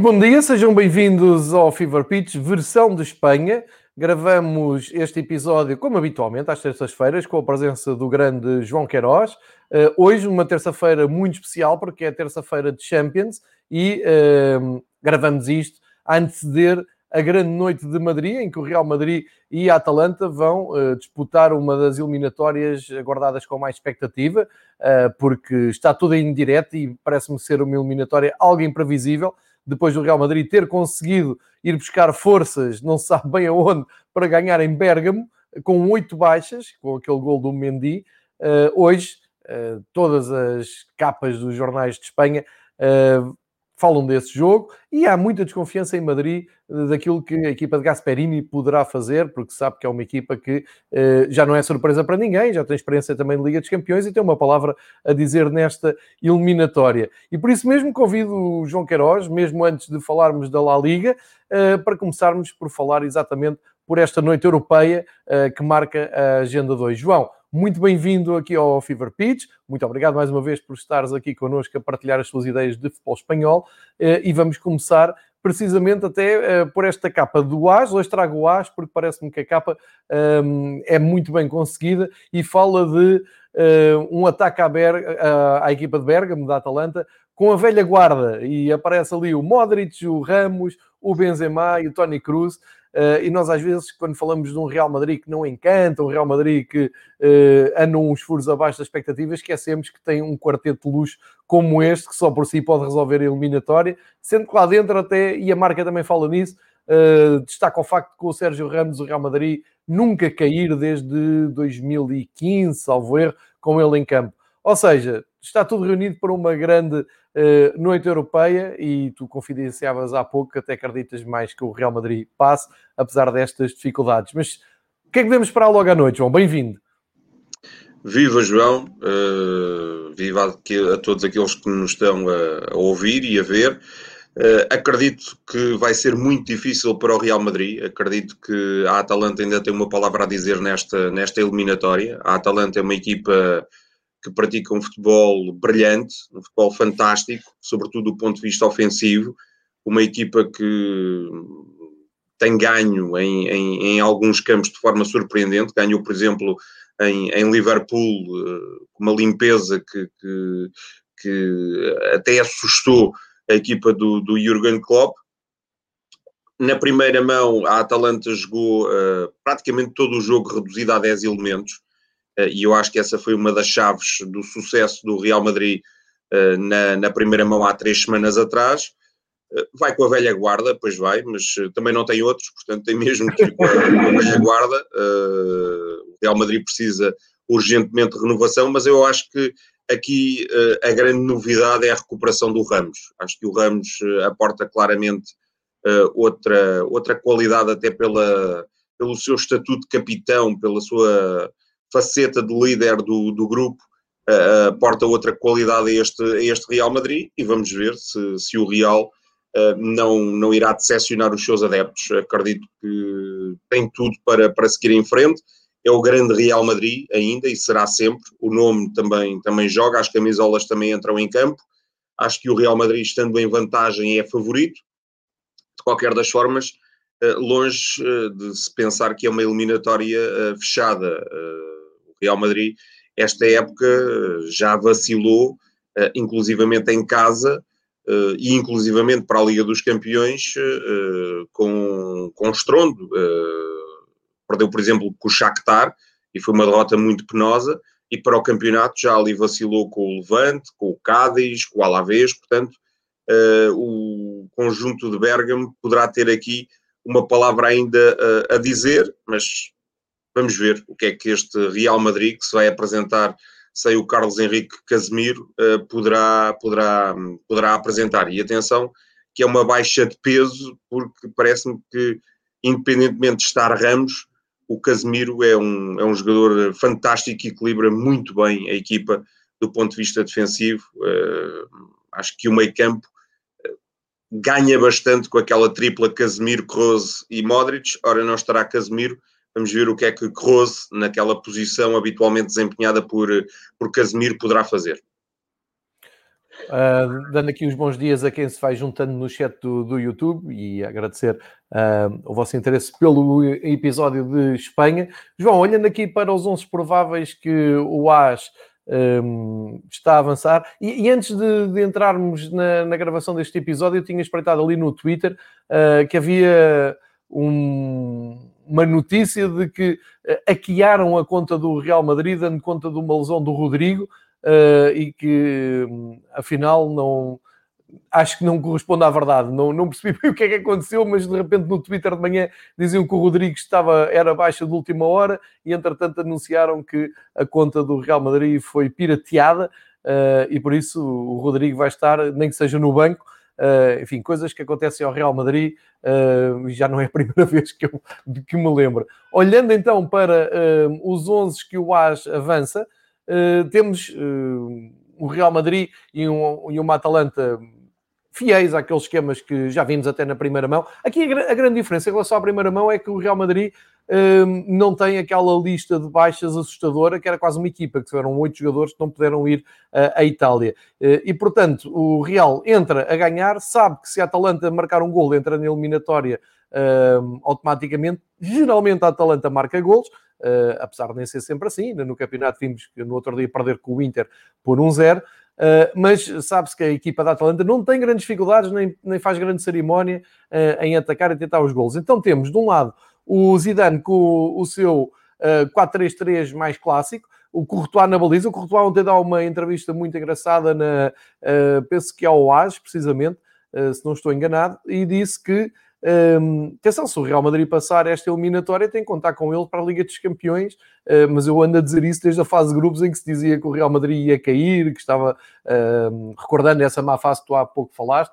Muito bom dia, sejam bem-vindos ao Fever Pitch, versão de Espanha. Gravamos este episódio, como habitualmente, às terças-feiras, com a presença do grande João Queiroz. Uh, hoje, uma terça-feira muito especial, porque é a terça-feira de Champions e uh, gravamos isto a anteceder a grande noite de Madrid, em que o Real Madrid e a Atalanta vão uh, disputar uma das eliminatórias aguardadas com mais expectativa, uh, porque está tudo em direto e parece-me ser uma eliminatória algo imprevisível. Depois do Real Madrid ter conseguido ir buscar forças, não se sabe bem aonde, para ganhar em Bérgamo, com oito baixas, com aquele gol do Mendy. Uh, hoje, todas as capas dos jornais de Espanha falam desse jogo e há muita desconfiança em Madrid eh, daquilo que a equipa de Gasperini poderá fazer, porque sabe que é uma equipa que eh, já não é surpresa para ninguém, já tem experiência também de Liga dos Campeões e tem uma palavra a dizer nesta eliminatória. E por isso mesmo convido o João Queiroz, mesmo antes de falarmos da La Liga, eh, para começarmos por falar exatamente por esta noite europeia eh, que marca a Agenda 2. João, muito bem-vindo aqui ao Fever Pitch. Muito obrigado mais uma vez por estares aqui connosco a partilhar as suas ideias de futebol espanhol. Eh, e vamos começar precisamente até eh, por esta capa do AS. Hoje trago o AS porque parece-me que a capa ehm, é muito bem conseguida e fala de uh, um ataque à, à equipa de Bergamo, da Atalanta, com a velha guarda. E aparece ali o Modric, o Ramos, o Benzema e o Tony Cruz. Uh, e nós, às vezes, quando falamos de um Real Madrid que não encanta, um Real Madrid que uh, anda uns furos abaixo das expectativas, esquecemos que tem um quarteto de luxo como este, que só por si pode resolver a eliminatória, sendo que lá dentro até, e a marca também fala nisso, uh, destaca o facto que o Sérgio Ramos, o Real Madrid, nunca cair desde 2015, salvo erro, com ele em campo. Ou seja, está tudo reunido para uma grande uh, noite europeia e tu confidenciavas há pouco que até acreditas mais que o Real Madrid passe, apesar destas dificuldades. Mas o que é que devemos esperar logo à noite, João? Bem-vindo. Viva João, uh, viva a, a, todos aqueles que nos estão a, a ouvir e a ver. Uh, acredito que vai ser muito difícil para o Real Madrid. Acredito que a Atalanta ainda tem uma palavra a dizer nesta, nesta eliminatória. A Atalanta é uma equipa que pratica um futebol brilhante, um futebol fantástico, sobretudo do ponto de vista ofensivo, uma equipa que tem ganho em, em, em alguns campos de forma surpreendente, ganhou, por exemplo, em, em Liverpool, eh, uma limpeza que, que, que, até assustou a equipa do, do Jurgen Klopp. Na primeira mão, a Atalanta jogou uh, praticamente todo o jogo reduzido a 10 elementos, e eu acho que essa foi uma das chaves do sucesso do Real Madrid eh, na, na primeira mão há três semanas atrás. Eh, vai com a velha guarda, pois vai, mas também não tem outros, portanto tem mesmo que ir com a velha guarda. O Real Madrid precisa urgentemente de renovação, mas eu acho que aqui a grande novidade é a recuperação do Ramos. Acho que o Ramos aporta claramente outra, outra qualidade, até pela, pelo seu estatuto de capitão, pela sua faceta de líder do, do grupo uh, outra qualidade a este, a este Real Madrid e vamos ver se, se o Real uh, não, não irá decepcionar os seus adeptos. Acredito que tem tudo para, para seguir em frente. É o grande Real Madrid ainda e será sempre. O nome também, também joga, as camisolas também entram em campo. Acho que o Real Madrid, estando em vantagem, é favorito. De qualquer das formas, longe de se pensar que é uma eliminatória fechada Real Madrid, esta época já vacilou, uh, inclusivamente em casa uh, e inclusivamente para a Liga dos Campeões, uh, com, com estrondo. perdeu, por exemplo, com o Shakhtar e foi uma derrota muito penosa. E para o campeonato já ali vacilou com o Levante, com o Cádiz, com o Alavés, portanto, o conjunto de Bergamo poderá ter aqui uma palavra ainda a dizer, mas Vamos ver o que é que este Real Madrid, que se vai apresentar sem o Carlos Henrique Casemiro, uh, poderá, poderá, poderá apresentar. E atenção, que é uma baixa de peso, porque parece-me que, independentemente de estar Ramos, o Casemiro é um, é um jogador fantástico e equilibra muito bem a equipa do ponto de vista defensivo. Uh, acho que o meio campo uh, ganha bastante com aquela tripla Casemiro, Kroos e Modric. Ora, não estará Casemiro, Vamos ver o que é que Rose, naquela posição habitualmente desempenhada por, por Casemiro, poderá fazer. Uh, dando aqui os bons dias a quem se vai juntando no chat do, do YouTube e agradecer uh, o vosso interesse pelo episódio de Espanha. João, olhando aqui para os 11 prováveis que o AS um, está a avançar, e, e antes de, de entrarmos na, na, gravação deste episódio, eu tinha espreitado ali no Twitter uh, que havia um, uma notícia de que uh, a conta do Real Madrid, dando conta de uma lesão do Rodrigo uh, e que afinal não acho que não corresponde à verdade. Não, não percebi bem o que é que aconteceu, mas de repente no Twitter de manhã diziam que o Rodrigues estava, era baixa de última hora e entretanto anunciaram que a conta do Real Madrid foi pirateada uh, e por isso o Rodrigo vai estar, nem que seja no banco. Uh, enfim, coisas que acontecem ao Real Madrid uh, já não é a primeira vez que eu que me lembro. Olhando então para os 11 que o AS avança, temos uh, o Real Madrid e, um, e uma Atalanta fiéis àqueles esquemas que já vimos até na primeira mão. Aqui a, grande diferença em relação à primeira mão é que o Real Madrid uh, não tem aquela lista de baixas assustadora, que era quase uma equipa, que tiveram oito jogadores que não puderam ir uh, à Itália. Uh, e, portanto, o Real entra a ganhar, sabe que se a Atalanta marcar um gol, entra na eliminatória automaticamente. Geralmente a Atalanta marca gols, uh, apesar de nem ser sempre assim. No campeonato vimos que no outro dia perder com o Inter por um zero. Uh, mas sabe-se que a equipa da Atalanta não tem grandes dificuldades, nem, nem faz grande cerimónia uh, em atacar e tentar os gols. Então temos, de um lado, o Zidane com o, o seu uh, 4-3-3 mais clássico, o Courtois na baliza. O Courtois ontem dá uma entrevista muito engraçada, na, uh, penso que ao AS, precisamente, uh, se não estou enganado, e disse que um, atenção, se o Real Madrid passar esta eliminatória, tem que contar com ele para a Liga dos Campeões, uh, mas eu ando a dizer isso desde a fase de grupos em que se dizia que o Real Madrid ia cair, que estava uh, recordando essa má fase que tu há pouco falaste,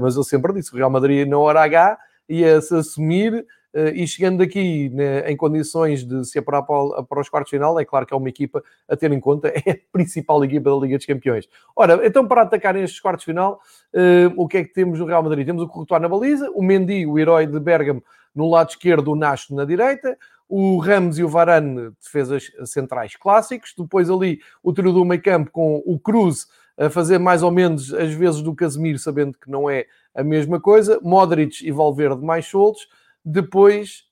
mas eu sempre disse o Real Madrid na hora H ia se assumir eh, e chegando aqui né, em condições de se apurar para, para os quartos de final, é claro que é uma equipa a ter em conta, é a principal equipa da Liga dos Campeões. Ora, então para atacar estes quartos de final, uh, o que é que temos no Real Madrid? Temos o Courtois na baliza, o Mendy, o herói de Bergamo, no lado esquerdo, o Nacho na direita, o Ramos e o Varane, defesas centrais clássicos, depois ali o trio do meio campo com o Cruz a fazer mais ou menos as vezes do Casemiro, sabendo que não é a mesma coisa, Modric e Valverde mais soltos, depois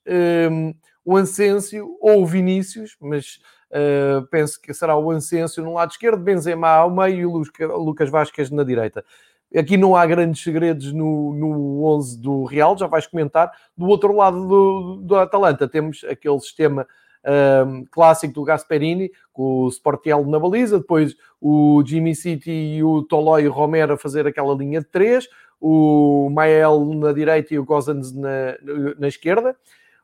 um, o Ansêncio ou o Vinícius, mas uh, penso que será o Ansêncio no lado esquerdo, Benzema ao meio e o Lucas Vasquez na direita. Aqui não há grandes segredos no, no 11 do Real, já vais comentar. Do outro lado do, do Atalanta temos aquele sistema um, clássico do Gasperini, com o Sportiello na baliza, depois o Jimmy City e o Tolói o Romero a fazer aquela linha de três, o Mael na direita e o Gozans na, na esquerda,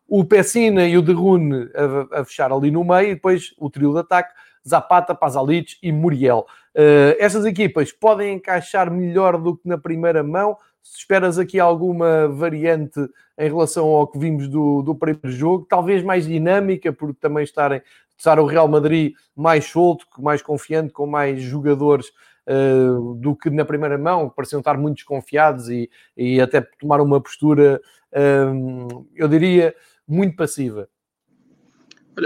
o Pessina e o Derrune a, a, fechar ali no meio, e depois o trio de ataque, Zapata, Pazalic e Muriel. Uh, estas equipas podem encaixar melhor do que na primeira mão. Esperas aqui alguma variante em relação ao que vimos do, do primeiro jogo, talvez mais dinâmica, porque também estarem estar o Real Madrid mais solto, mais confiante, com mais jogadores uh, do que na primeira mão, pareciam estar muito desconfiados e, e até tomar uma postura, uh, eu diria, muito passiva.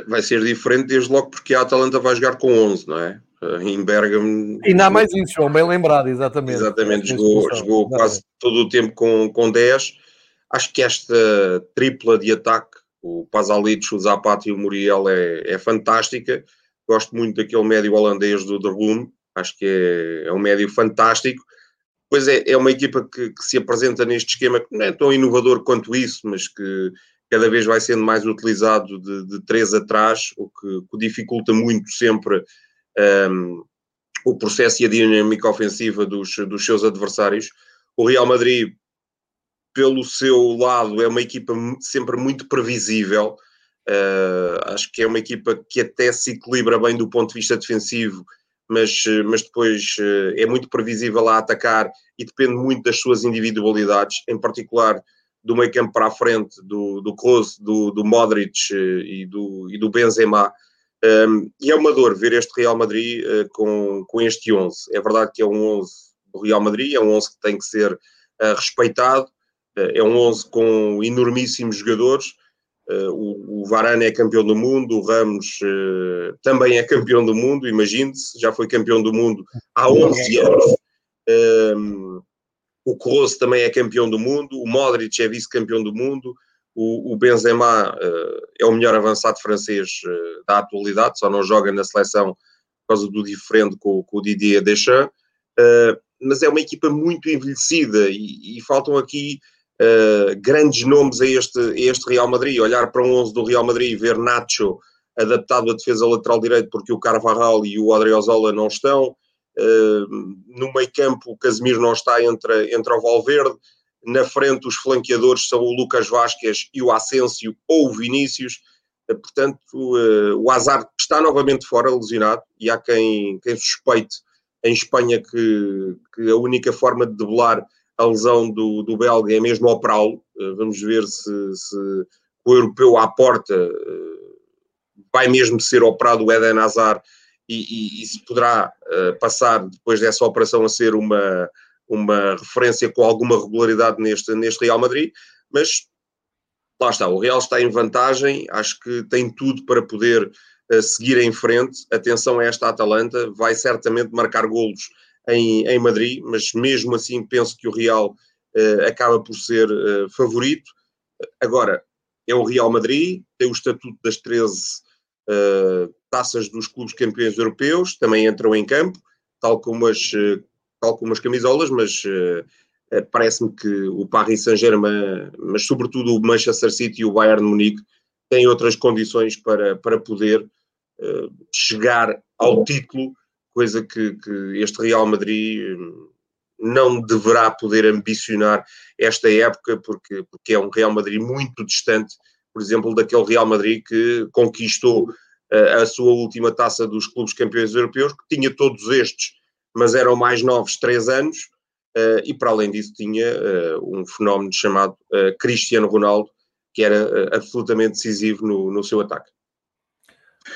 vai ser diferente desde logo porque a Atalanta vai jogar com 11, não é? Uh, em Bergamo. Não há mais isso, João, bem lembrado, exatamente. Exatamente, jogou, jogou quase todo o tempo com, com 10. Acho que esta tripla de ataque, o Pazalic, o Zapata e o Muriel, é, é fantástica. Gosto muito daquele médio holandês do Derboom. Acho que é, é um médio fantástico. Pois é, é uma equipa que, que, se apresenta neste esquema que não é tão inovador quanto isso, mas que cada vez vai sendo mais utilizado de, de três atrás, o que, que dificulta muito sempre um, o processo e a dinâmica ofensiva dos, dos seus adversários. O Real Madrid, pelo seu lado, é uma equipa sempre muito previsível. Uh, acho que é uma equipa que até se equilibra bem do ponto de vista defensivo mas, eh, mas depois eh, é muito previsível a atacar e depende muito das suas individualidades, em particular do meio campo para a frente, do, do Kroos, do, do Modric eh, e do, e do Benzema. Um, e é uma dor ver este Real Madrid uh, com, com este 11. É verdade que é um 11 do Real Madrid, é um 11 que tem que ser uh, respeitado, uh, é um 11 com enormíssimos jogadores, o, o Varane é campeão do mundo, o Ramos uh, também é campeão do mundo, imagine-se, já foi campeão do mundo há 11 anos. Um, o Kroos também é campeão do mundo, o Modric é vice-campeão do mundo, o, o Benzema uh, é o melhor avançado francês uh, da atualidade, só não joga na seleção por causa do diferente com, com o Didier Deschamps, uh, mas é uma equipa muito envelhecida e, e faltam aqui grandes nomes a este, a este Real Madrid. Olhar para um 11 do Real Madrid e ver Nacho adaptado à defesa lateral direito porque o Carvajal e o Adriozola não estão, no meio campo o Casemiro não está entre, entre o Valverde, na frente os flanqueadores são o Lucas Vasquez e o Asensio ou o Vinícius, eh, portanto o Hazard está novamente fora, lesionado, e há quem, quem suspeite em Espanha que, que a única forma de debelar a lesão do, do belga é mesmo operá-lo, eh, vamos ver se, se o europeu à porta vai mesmo ser operado o Eden Hazard e, e, e se poderá uh, passar depois dessa operação a ser uma, uma referência com alguma regularidade neste, neste Real Madrid, mas lá está, o Real está em vantagem, acho que tem tudo para poder seguir em frente. Atenção a esta Atalanta, vai certamente marcar golos em, em Madrid, mas mesmo assim penso que o Real uh, acaba por ser uh, favorito. Agora, é o Real Madrid, tem o estatuto das 13 taças dos clubes campeões europeus, também entram em campo, tal como as, tal como as camisolas, mas uh, parece-me que o Paris Saint-Germain, mas sobretudo o Manchester City e o Bayern Munique, têm outras condições para, para poder uh, chegar ao título, coisa que, que este Real Madrid não deverá poder ambicionar esta época, porque, porque é um Real Madrid muito distante, por exemplo, daquele Real Madrid que conquistou a sua última taça dos clubes campeões europeus, que tinha todos estes, mas eram mais novos, três anos, uh, e para além disso tinha uh, um fenómeno chamado uh, Cristiano Ronaldo, que era absolutamente decisivo no, no seu ataque.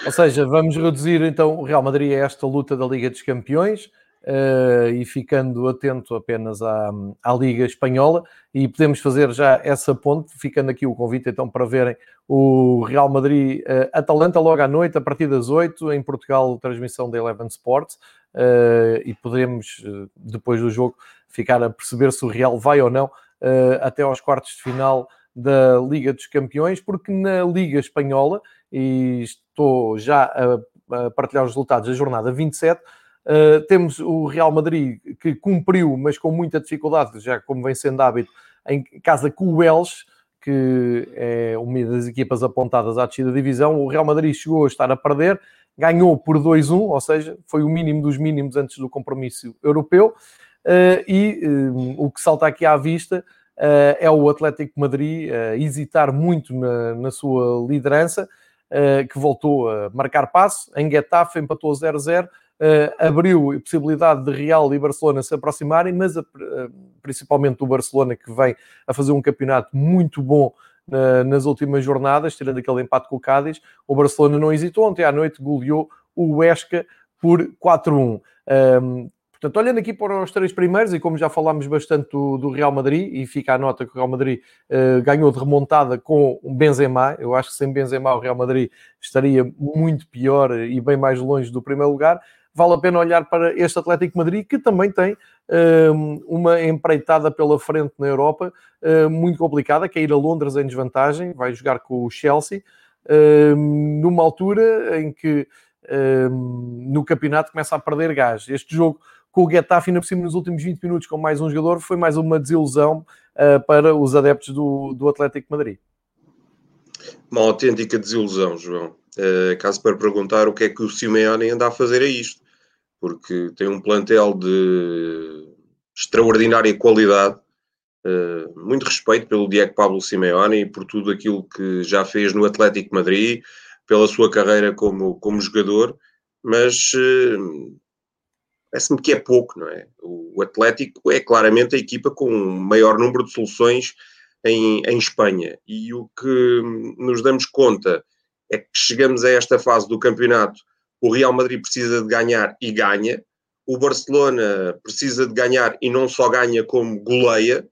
Ou seja, vamos reduzir então o Real Madrid a esta luta da Liga dos Campeões, uh, e ficando atento apenas à, à Liga Espanhola, e podemos fazer já essa ponte, ficando aqui o convite então para verem o Real Madrid-Atalanta uh, logo à noite, a partir das 8, em Portugal, transmissão da Eleven Sports, uh, e podemos, depois do jogo, ficar a perceber se o Real vai ou não até aos quartos de final da Liga dos Campeões, porque na Liga Espanhola, e estou já a, a partilhar os resultados da jornada 27, Uh, temos o Real Madrid que cumpriu, mas com muita dificuldade, já como vem sendo hábito, em casa com o Welsh, que é uma das equipas apontadas à descida da divisão. O Real Madrid chegou a estar a perder, ganhou por 2-1, ou seja, foi o mínimo dos mínimos antes do compromisso europeu. Uh, e uh, o que salta aqui à vista é o Atlético Madrid hesitar muito na, na sua liderança, que voltou a marcar passo. Em Getafe empatou 0-0 uh, abriu a possibilidade de Real e Barcelona se aproximarem, mas a, uh, principalmente o Barcelona que vem a fazer um campeonato muito bom uh, nas últimas jornadas, tirando aquele empate com o Cádiz, o Barcelona não hesitou, ontem à noite goleou o Huesca por 4-1. Um, ehm, Portanto, olhando aqui para os três primeiros, e como já falámos bastante do, do Real Madrid, e fica a nota que o Real Madrid uh, ganhou de remontada com o Benzema, eu acho que sem Benzema o Real Madrid estaria muito pior e bem mais longe do primeiro lugar vale a pena olhar para este Atlético Madrid, que também tem uh, uma empreitada pela frente na Europa uh, muito complicada, que é ir a Londres em desvantagem, vai jogar com o Chelsea, uh, numa altura em que no campeonato começa a perder gás. Este jogo com o Getafe, ainda por cima, nos últimos 20 minutos, com mais um jogador, foi mais uma desilusão ah, para os adeptos do, do Atlético Madrid. Uma autêntica desilusão, João. Uh, caso para perguntar o que é que o Simeone anda a fazer a isto porque tem um plantel de extraordinária qualidade, uh, muito respeito pelo Diego Pablo Simeone e por tudo aquilo que já fez no Atlético Madrid, pela sua carreira como, como jogador, mas uh, parece-me que é pouco, não é? O Atlético é claramente a equipa com maior número de soluções em, em Espanha e o que nos damos conta é que chegamos a esta fase do campeonato o Real Madrid precisa de ganhar e ganha. O Barcelona precisa de ganhar e não só ganha como goleia.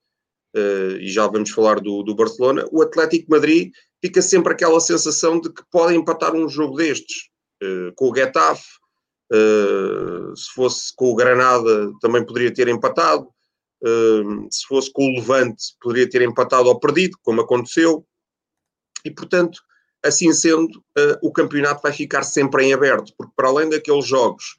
Uh, e já vamos falar do, do Barcelona. O Atlético Madrid fica sempre aquela sensação de que pode empatar um jogo destes. Uh, com o Getafe, Uh, se fosse com o Granada, também poderia ter empatado. Uh, se fosse com o Levante, poderia ter empatado ou perdido, como aconteceu. E, portanto, assim sendo, uh, o campeonato vai ficar sempre em aberto, porque para além daqueles jogos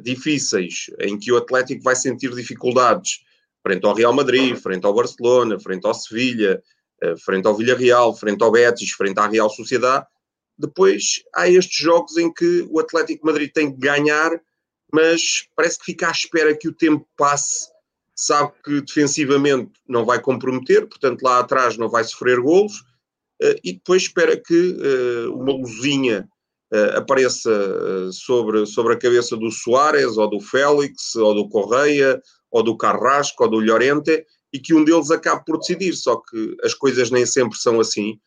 difíceis, em que o Atlético vai sentir dificuldades frente ao Real Madrid, frente ao Barcelona, frente ao Sevilha, frente ao Villarreal, frente ao Betis, frente à Real Sociedade, depois há estes jogos em que o Atlético Madrid tem que ganhar, mas parece que fica à espera que o tempo passe, sabe que defensivamente não vai comprometer, portanto lá atrás não vai sofrer golos, eh, e depois espera que eh, uma luzinha eh, apareça sobre, sobre a cabeça do Soares, ou do Félix, ou do Correia, ou do Carrasco, ou do Llorente, e que um deles acabe por decidir, só que as coisas nem sempre são assim,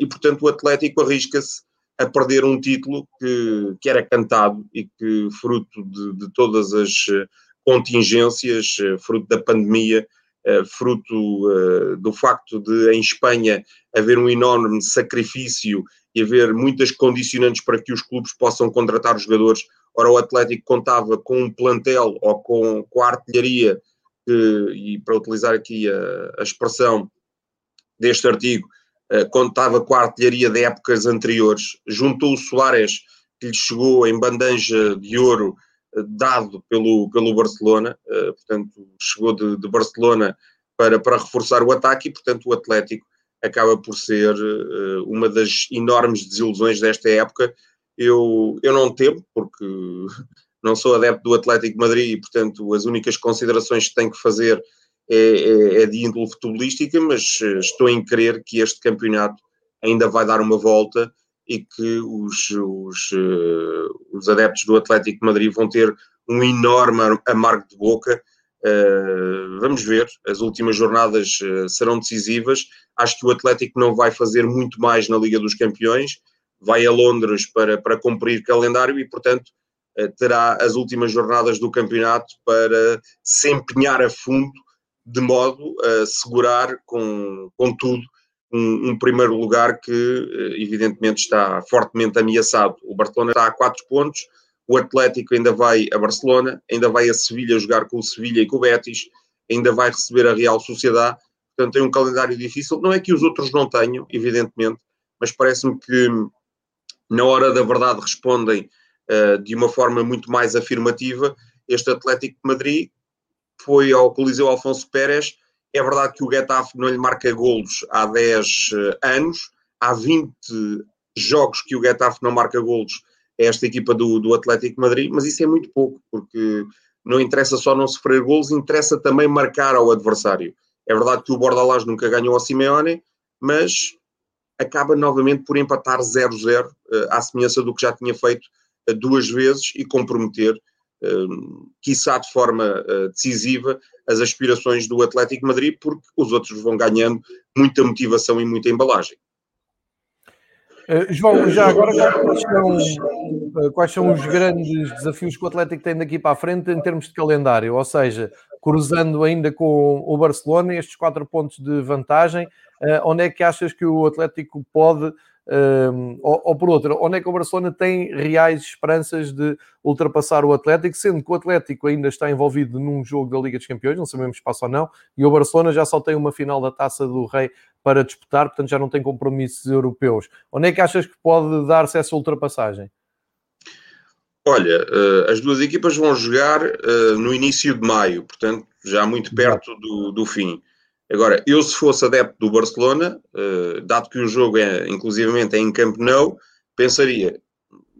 e portanto o Atlético arrisca-se a perder um título que, que era cantado e que, fruto de, de todas as eh, contingências, eh, fruto da pandemia, fruto do facto de em Espanha haver um enorme sacrifício e haver muitas condicionantes para que os clubes possam contratar os jogadores. Ora, o Atlético contava com um plantel ou com, com a artilharia, que, e para utilizar aqui a, a expressão deste artigo, eh, contava com a artilharia de épocas anteriores, juntou o Soares, que lhe chegou em bandeja de ouro, eh, dado pelo, pelo Barcelona, eh, portanto, chegou de, de Barcelona para, para reforçar o ataque e, portanto, o Atlético acaba por ser uma das enormes desilusões desta época. Eu, eu não temo, porque não sou adepto do Atlético Madrid e, portanto, as únicas considerações que tenho que fazer é, é, é de índole futebolística, mas eh, estou em crer que este campeonato ainda vai dar uma volta e que os, os, uh, os adeptos do Atlético de Madrid vão ter um enorme amargo de boca. Uh, vamos ver, as últimas jornadas serão decisivas. Acho que o Atlético não vai fazer muito mais na Liga dos Campeões, vai a Londres para, para cumprir calendário e, portanto, terá as últimas jornadas do campeonato para se empenhar a fundo de modo a segurar com, com tudo um, um, primeiro lugar que eh, evidentemente está fortemente ameaçado. O Barcelona está a 4 pontos, o Atlético ainda vai a Barcelona, ainda vai a Sevilha jogar com o Sevilha e com o Betis, ainda vai receber a Real Sociedade, portanto tem um calendário difícil. Não é que os outros não tenham, evidentemente, mas parece-me que na hora da verdade respondem uh, de uma forma muito mais afirmativa. Este Atlético de Madrid, foi ao Coliseu Alfonso Pérez. É verdade que o Getafe não lhe marca golos há 10 eh, anos, há 20 jogos que o Getafe não marca golos a esta equipa do, do Atlético Madrid, mas isso é muito pouco, porque não interessa só não sofrer golos, interessa também marcar ao adversário. É verdade que o Bordalás nunca ganhou ao Simeone, mas acaba novamente por empatar 0-0, eh, à semelhança do que já tinha feito eh, duas vezes e comprometer quiçá de forma uh, decisiva, as aspirações do Atlético Madrid, porque os outros vão ganhando muita motivação e muita embalagem. Uh, João, já agora quais são, uh, quais são os grandes desafios que o Atlético tem daqui para a frente em termos de calendário? Ou seja, cruzando ainda com o Barcelona, estes quatro pontos de vantagem, onde é que achas que o Atlético pode um, ou, ou, por outra, onde é que o Barcelona tem reais esperanças de ultrapassar o Atlético, sendo que o Atlético ainda está envolvido num jogo da Liga dos Campeões, não sabemos se passa ou não, e o Barcelona já só tem uma final da Taça do Rei para disputar, portanto já não tem compromissos europeus. Onde é que achas que pode dar-se essa ultrapassagem? Olha, uh, as duas equipas vão jogar uh, no início de maio, portanto já muito perto do, do fim. Agora, eu se fosse adepto do Barcelona, uh, dado que o jogo é, inclusivamente, é em Camp Nou, pensaria,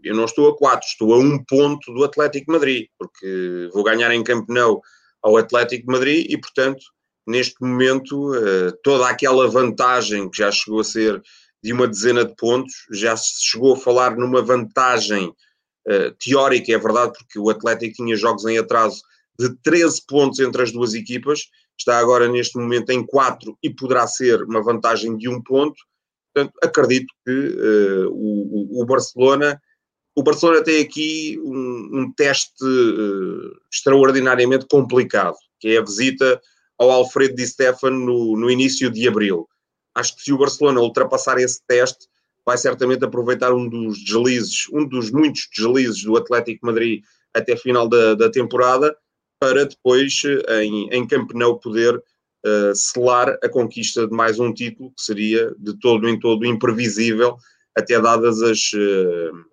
eu não estou a 4, estou a um ponto do Atlético Madrid, porque vou ganhar em Camp Nou ao Atlético Madrid e, portanto, neste momento, uh, toda aquela vantagem que já chegou a ser de uma dezena de pontos, já se chegou a falar numa vantagem uh, teórica, é verdade, porque o Atlético tinha jogos em atraso de 13 pontos entre as duas equipas, está agora neste momento em 4 e poderá ser uma vantagem de um ponto. Portanto, acredito que uh, o, o, Barcelona. O Barcelona tem aqui um, um teste uh, extraordinariamente complicado, que é a visita ao Alfredo Di Stefano no, no início de abril. Acho que se o Barcelona ultrapassar esse teste, vai certamente aproveitar um dos deslizes, um dos muitos deslizes do Atlético Madrid até a final da, da temporada, para depois, em, em Camp Nou, poder uh, selar a conquista de mais um título, que seria de todo em todo imprevisível, até dadas as uh,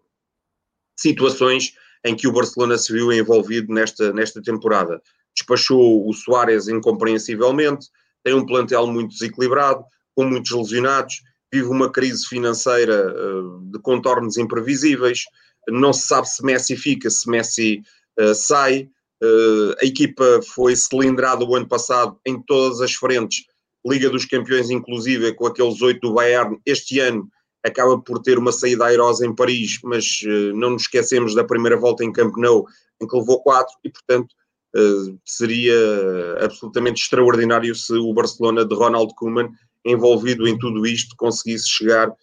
situações em que o Barcelona se viu envolvido nesta, nesta temporada. Despachou o Soares incompreensivelmente, tem um plantel muito desequilibrado, com muitos lesionados, vive uma crise financeira uh, de contornos imprevisíveis, não se sabe se Messi fica, se Messi uh, sai. Uh, a equipa foi cilindrada o ano passado em todas as frentes, Liga dos Campeões, inclusive, com aqueles oito do Bayern. Este ano acaba por ter uma saída airosa em Paris, mas uh, não nos esquecemos da primeira volta em Camp Nou, em que levou quatro, e portanto seria absolutamente extraordinário se o Barcelona de Ronald Koeman envolvido em tudo isto conseguisse chegar uh,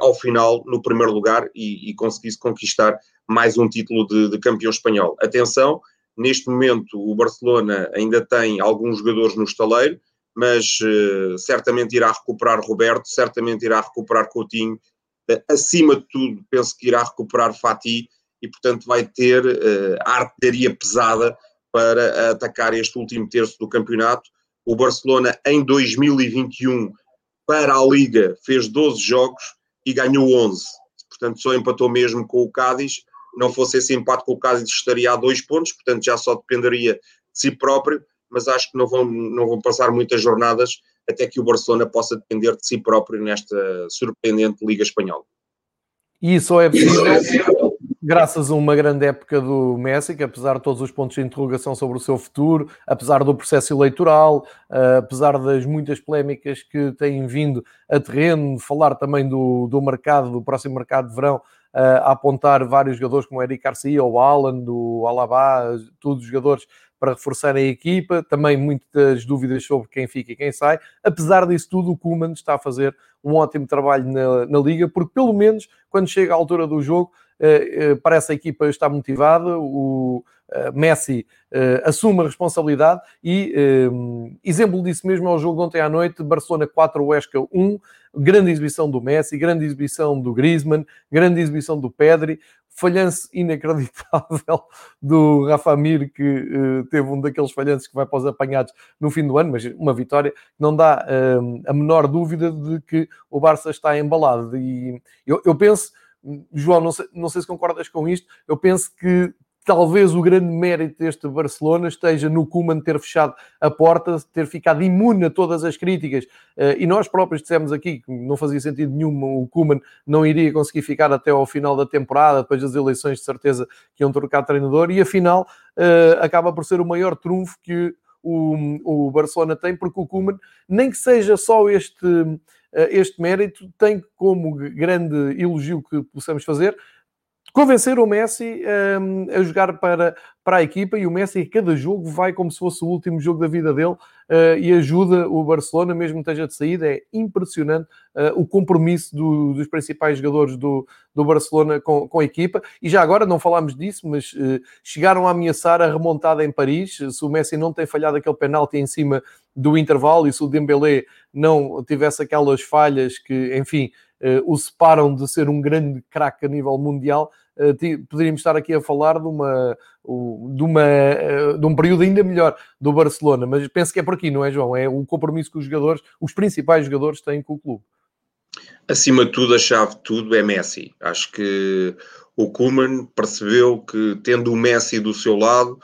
ao final no primeiro lugar e, e conseguisse conquistar mais um título de, de, campeão espanhol. Atenção, neste momento o Barcelona ainda tem alguns jogadores no estaleiro, mas uh, certamente irá recuperar Roberto, certamente irá recuperar Coutinho, uh, acima de tudo penso que irá recuperar Fati e portanto vai ter a artilharia pesada para atacar este último terço do campeonato. O Barcelona em 2021 para a Liga fez 12 jogos e ganhou 11. Portanto, só empatou mesmo com o Cádiz. Não fosse esse empate com o Cádiz, estaria a dois pontos, portanto, já só dependeria de si próprio. Mas acho que não vão, não vão passar muitas jornadas até que o Barcelona possa depender de si próprio nesta surpreendente Liga Espanhola. E isso é possível graças a uma grande época do Messi, que apesar de todos os pontos de interrogação sobre o seu futuro, apesar do processo eleitoral, uh, apesar das muitas polémicas que têm vindo a terreno, falar também do, do mercado, do próximo mercado de verão, a apontar vários jogadores como Eric Garcia, o Alan, do Alaba, todos os jogadores para reforçar a equipa, também muitas dúvidas sobre quem fica e quem sai. Apesar disso tudo, o Kuman está a fazer um ótimo trabalho na, na Liga, porque pelo menos quando chega à altura do jogo, eh, eh, parece a equipa estar motivada, o Messi assume a responsabilidade e exemplo disso mesmo é o jogo ontem à noite, Barcelona 4, Huesca 1, grande exibição do Messi, grande exibição do Griezmann, grande exibição do Pedri, falhanço inacreditável do Rafa Mir, que uh, teve um daqueles falhanços que vai para os apanhados no fim do ano, mas uma vitória não dá uh, a menor dúvida de que o Barça está embalado. E eu, eu penso João, não sei, não sei se concordas com isto, eu penso que talvez o grande mérito deste Barcelona esteja no Kuman ter fechado a porta, ter ficado imune a todas as críticas. Eh, e nós próprios dissemos aqui que não fazia sentido nenhum, o Kuman não iria conseguir ficar até ao final da temporada, depois das eleições, de certeza que iam trocar treinador, e afinal eh, acaba por ser o maior trunfo que o, Barcelona tem, porque o Kuman, nem que seja só este eh, este mérito tem como grande elogio que possamos fazer convencer o Messi um, a jogar para, para a equipa e o Messi a cada jogo vai como se fosse o último jogo da vida dele uh, e ajuda o Barcelona, mesmo que esteja de saída. É impressionante uh, o compromisso do, dos principais jogadores do, do Barcelona com, com a equipa. E já agora, não falámos disso, mas uh, chegaram a ameaçar a remontada em Paris. Se o Messi não tem falhado aquele penalti em cima do intervalo e se o Dembélé não tivesse aquelas falhas que, enfim, o separam de ser um grande craque a nível mundial, poderíamos estar aqui a falar de, uma, de, uma, eh, de um período ainda melhor do Barcelona, mas penso que é por aqui, não é, João? É o compromisso que os jogadores, os principais jogadores, têm com o clube. Acima de tudo, a chave de tudo é Messi. Acho que o Kuman percebeu que, tendo o Messi do seu lado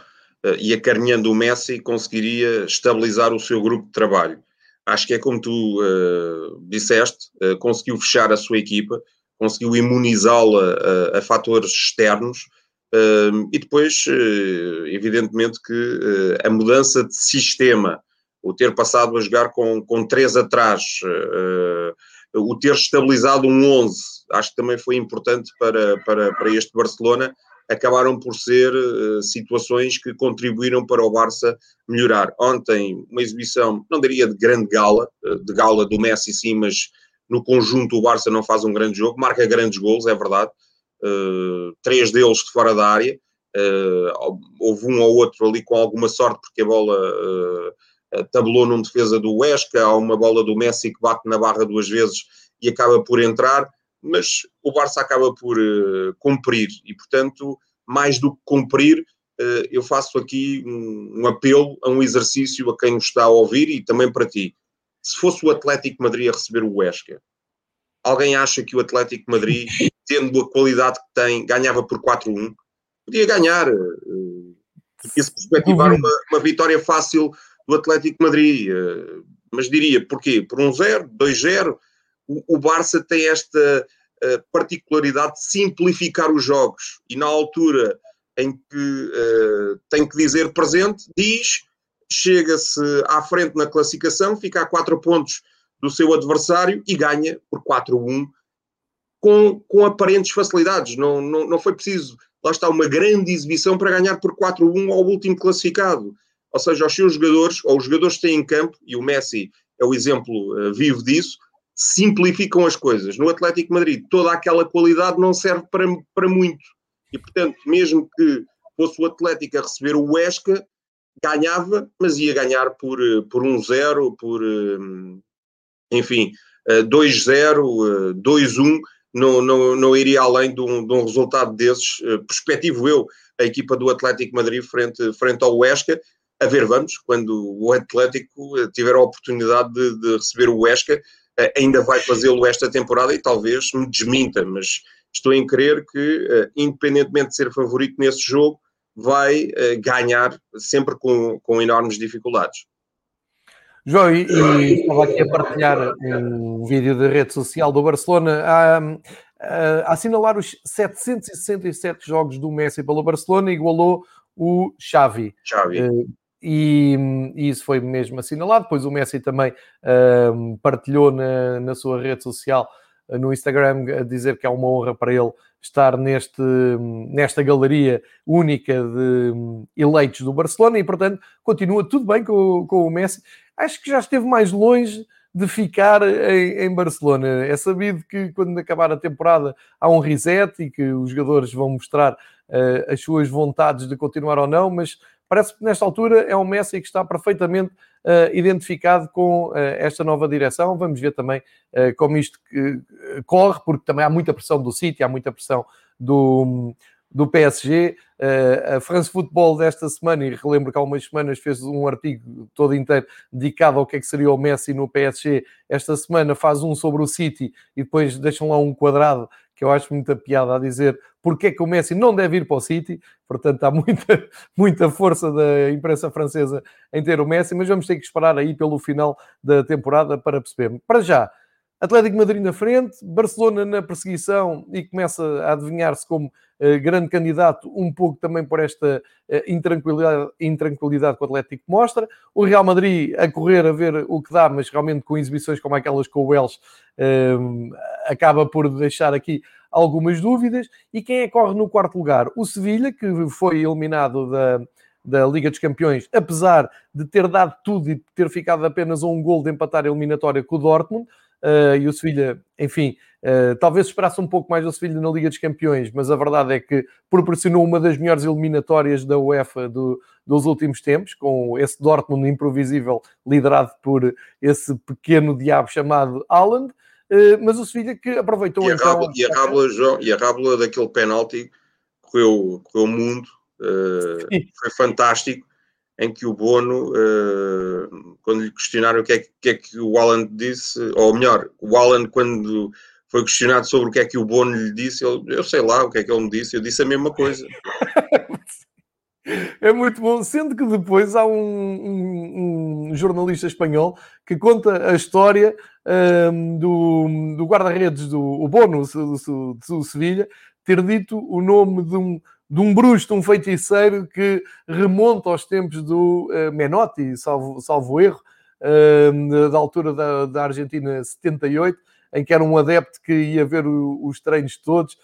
eh, e acarinhando o Messi, conseguiria estabilizar o seu grupo de trabalho. Acho que é como tu uh, disseste, uh, conseguiu fechar a sua equipa, conseguiu imunizá-la a, a, fatores externos uh, e depois, uh, evidentemente, que uh, a mudança de sistema, o ter passado a jogar com, com três atrás, o ter estabilizado um 11, acho que também foi importante para, para, para este Barcelona. Acabaram por ser situações que contribuíram para o Barça melhorar. Ontem, uma exibição, não diria de grande gala, de gala do Messi, sim, mas no conjunto, o Barça não faz um grande jogo, marca grandes gols, é verdade. Uh, três deles de fora da área. Uh, houve um ou outro ali com alguma sorte, porque a bola uh, tabelou numa defesa do Huesca. Há uma bola do Messi que bate na barra duas vezes e acaba por entrar. mas o Barça acaba por cumprir e, portanto, mais do que cumprir, eu faço aqui um, um, apelo a um exercício a quem nos está a ouvir e também para ti. Se fosse o Atlético Madrid a receber o Huesca, alguém acha que o Atlético Madrid, tendo a qualidade que tem, ganhava por 4-1? Podia ganhar. Uh, Podia-se perspectivar uma, uma vitória fácil do Atlético Madrid. Mas diria, porquê? Por um 0, 2-0, o, Barça tem esta uh, particularidade de simplificar os jogos e na altura em que uh, tem que dizer presente, diz, chega-se à frente na classificação, fica a 4 pontos do seu adversário e ganha por 4-1 com, com aparentes facilidades. Não, não, não foi preciso, lá está, uma grande exibição para ganhar por 4-1 ao último classificado. Ou seja, os seus jogadores, ou os jogadores que têm em campo, e o Messi é o exemplo uh, vivo disso, simplificam as coisas. No Atlético Madrid, toda aquela qualidade não serve para, para muito. E, portanto, mesmo que fosse o Atlético a receber o Huesca, ganhava, mas ia ganhar por, eh, por 1-0, por, eh, enfim, 2-0, 2-1, não, não, não iria além de um, de um resultado desses. Perspectivo eu, a equipa do Atlético Madrid frente, frente ao Huesca, a ver, vamos, quando o Atlético tiver a oportunidade de, de receber o Huesca, eh, ainda vai fazê-lo esta temporada e talvez me desminta, mas estou em crer que, eh, independentemente de ser favorito nesse jogo, vai eh, ganhar sempre com, com enormes dificuldades. João, e, e, estava aqui a partilhar um vídeo da rede social do Barcelona a, a, assinalar os 767 jogos do Messi pelo Barcelona, igualou o Xavi. Xavi. E, e, isso foi mesmo assinalado. Depois o Messi também partilhou na, na sua rede social, no Instagram, a dizer que é uma honra para ele estar neste, nesta galeria única de eleitos do Barcelona e, portanto, continua tudo bem com, com o Messi. Acho que já esteve mais longe de ficar em, em, Barcelona. É sabido que quando acabar a temporada há um reset e que os jogadores vão mostrar uh, as suas vontades de continuar ou não, mas parece que nesta altura é um Messi que está perfeitamente uh, identificado com uh, esta nova direção. Vamos ver também uh, como isto corre, porque também há muita pressão do City, há muita pressão do, do PSG. a France Football desta semana, e relembro que há umas semanas fez um artigo todo inteiro dedicado ao que é que seria o Messi no PSG. Esta semana faz um sobre o City e depois deixam lá um quadrado que eu acho muita piada a dizer porque é que o Messi não deve ir para o City. Portanto, há muita, muita força da imprensa francesa em ter o Messi, mas vamos ter que esperar aí pelo final da temporada para perceber. Para já, Atlético Madrid na frente, Barcelona na perseguição e começa a adivinhar-se como uh, grande candidato, um pouco também por esta uh, intranquilidade, intranquilidade que o Atlético mostra. O Real Madrid a correr a ver o que dá, mas realmente com exibições como aquelas com o Welsh, uh, acaba por deixar aqui algumas dúvidas. E quem é que corre no quarto lugar? O Sevilha, que foi eliminado da, da Liga dos Campeões, apesar de ter dado tudo e ter ficado apenas um gol de empatar a eliminatória com o Dortmund. Uh, e o Sevilha, enfim, uh, talvez esperasse um pouco mais do Sevilha na Liga dos Campeões, mas a verdade é que proporcionou uma das melhores eliminatórias da UEFA do, dos últimos tempos, com esse Dortmund improvisível liderado por esse pequeno diabo chamado Haaland. Uh, mas o Sevilha que aproveitou e a então... Rábula, e, a rábula, João, e a rábula daquele penalti correu, correu o mundo, foi fantástico em que o Bono, uh, quando lhe questionaram o que é, que é que o Alan disse, ou melhor, o Alan, quando foi questionado sobre o que é que o Bono lhe disse, ele, eu sei lá o que é que ele me disse, eu disse a mesma coisa. É muito bom, sendo que depois há um, um, um jornalista espanhol que conta a história um, do, do guarda-redes do o Bono do, do, do Sevilha ter dito o nome de um, de um bruxo, de um feiticeiro que remonta aos tempos do uh, Menotti, salvo, salvo erro, uh, da altura da, da Argentina 78, em que era um adepto que ia ver o, os treinos todos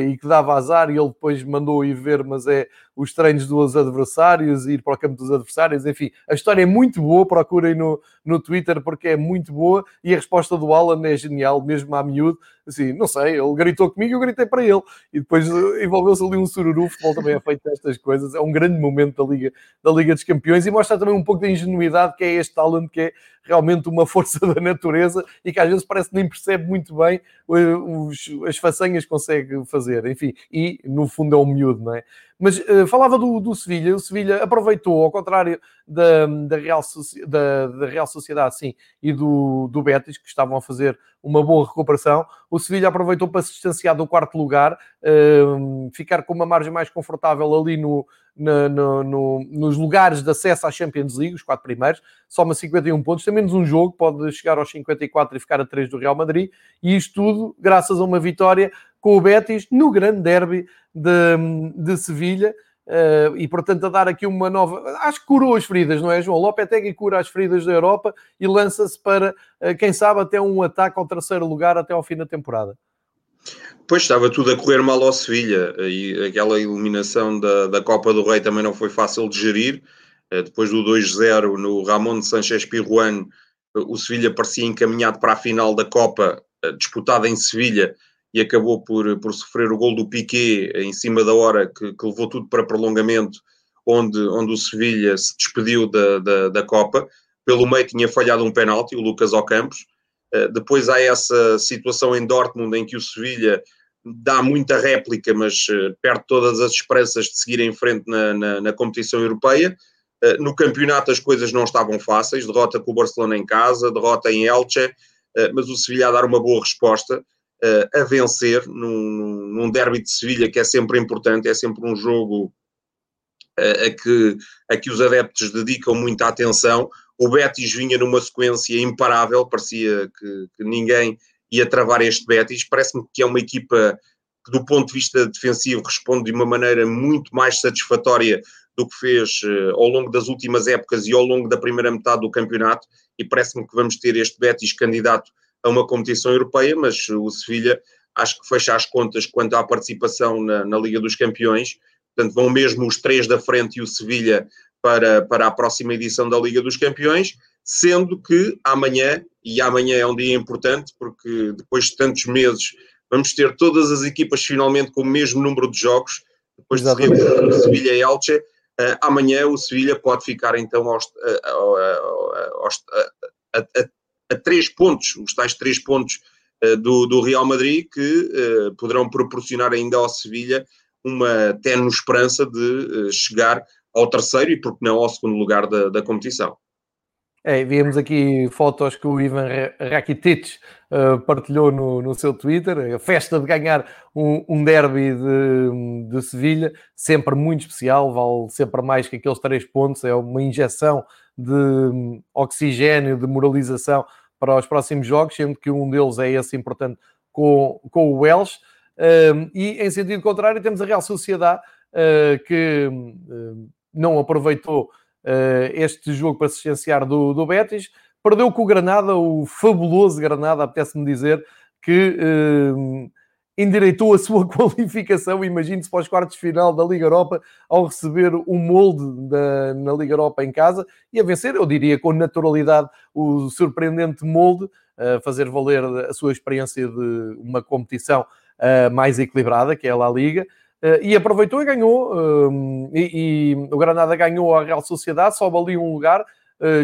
e que dava azar e ele depois mandou ir ver, mas é os treinos dos adversários, ir para o campo dos adversários, enfim, a história é muito boa, procurem no, no Twitter porque é muito boa e a resposta do Alan é genial, mesmo à miúdo, assim, não sei, ele gritou comigo, eu gritei para ele. E depois eh, envolveu-se ali um sururu, o futebol também é feito destas coisas, é um grande momento da Liga, da Liga dos Campeões e mostra também um pouco da ingenuidade que é este talento que é realmente uma força da natureza e que às vezes parece que nem percebe muito bem os, as façanhas que consegue fazer, enfim, e no fundo é um miúdo, não é? Mas uh, falava do, do Sevilha, o Sevilha aproveitou, ao contrário da, da, Real, da, da Real Sociedade, sim, e do, do Betis, que estavam a fazer uma boa recuperação, o Sevilha aproveitou para se distanciar do quarto lugar, uh, ficar com uma margem mais confortável ali no, no, no, no, nos lugares de acesso à Champions League, os quatro primeiros, soma 51 pontos, tem menos um jogo, pode chegar aos 54 e ficar a 3 do Real Madrid, e isto tudo graças a uma vitória com o Betis no grande derby de, de Sevilha. Uh, e portanto a dar aqui uma nova. Acho que curou as feridas, não é, João? Lopetegui cura as feridas da Europa e lança-se para, uh, quem sabe, até um ataque ao terceiro lugar até ao fim da temporada. Pois estava tudo a correr mal ao Sevilha e aquela eliminação da, da Copa do Rei também não foi fácil de gerir. Uh, depois do 2-0 no Ramon de Sanchez Pirruano, o Sevilha parecia encaminhado para a final da Copa, disputada em Sevilha e acabou por, por sofrer o gol do Piquet em cima da hora, que, que levou tudo para prolongamento, onde, onde o Sevilha se despediu da, da, da Copa. Pelo meio tinha falhado um penalti, o Lucas Ocampos. Uh, depois há essa situação em Dortmund em que o Sevilha dá muita réplica, mas uh, perde todas as esperanças de seguir em frente na, na, na competição europeia. Uh, no campeonato as coisas não estavam fáceis, derrota com o Barcelona em casa, derrota em Elche, mas o Sevilha a dar uma boa resposta uh, a vencer num, num derby de Sevilha, que é sempre importante, é sempre um jogo uh, a, que, a que os adeptos dedicam muita atenção. O Betis vinha numa sequência imparável, parecia que, que ninguém ia travar este Betis. Parece-me que é uma equipa que, do ponto de vista defensivo, responde de uma maneira muito mais satisfatória do que fez uh, ao longo das últimas épocas e ao longo da primeira metade do campeonato. E parece-me que vamos ter este Betis candidato a uma competição europeia, mas o Sevilha acho que fecha as contas quanto à participação na, na, Liga dos Campeões. Portanto, vão mesmo os três da frente e o Sevilha para, para a próxima edição da Liga dos Campeões, sendo que amanhã, e amanhã é um dia importante, porque depois de tantos meses vamos ter todas as equipas finalmente com o mesmo número de jogos, depois de o Sevilha e Elche, uh, amanhã o Sevilha pode ficar então aos, uh, aos, a, a, a três pontos, os tais três pontos uh, do, do, Real Madrid, que uh, poderão proporcionar ainda ao Sevilha uma tenue esperança de uh, chegar ao terceiro e, porque não, ao segundo lugar da, da competição. É, vimos aqui fotos que o Ivan Rakitic uh, partilhou no, no, seu Twitter, a festa de ganhar um, um derby de, de Sevilha, sempre muito especial, vale sempre mais que aqueles três pontos, é uma injeção de um, oxigênio, de moralização para os próximos jogos, sendo que um deles é esse importante com, com o Welsh. E em sentido contrário, temos a Real Sociedade uh, que uh, não aproveitou uh, este jogo para se do, do Betis, perdeu com o Granada, o fabuloso Granada, apetece-me dizer, que endireitou a sua qualificação, imagine-se para os quartos de final da Liga Europa, ao receber o molde da, na Liga Europa em casa e a vencer, eu diria com naturalidade, o surpreendente molde, a fazer valer a sua experiência de uma competição mais equilibrada, que é a La Liga, e aproveitou e ganhou, uh, e, e, o Granada ganhou a Real Sociedade, sobe ali um lugar,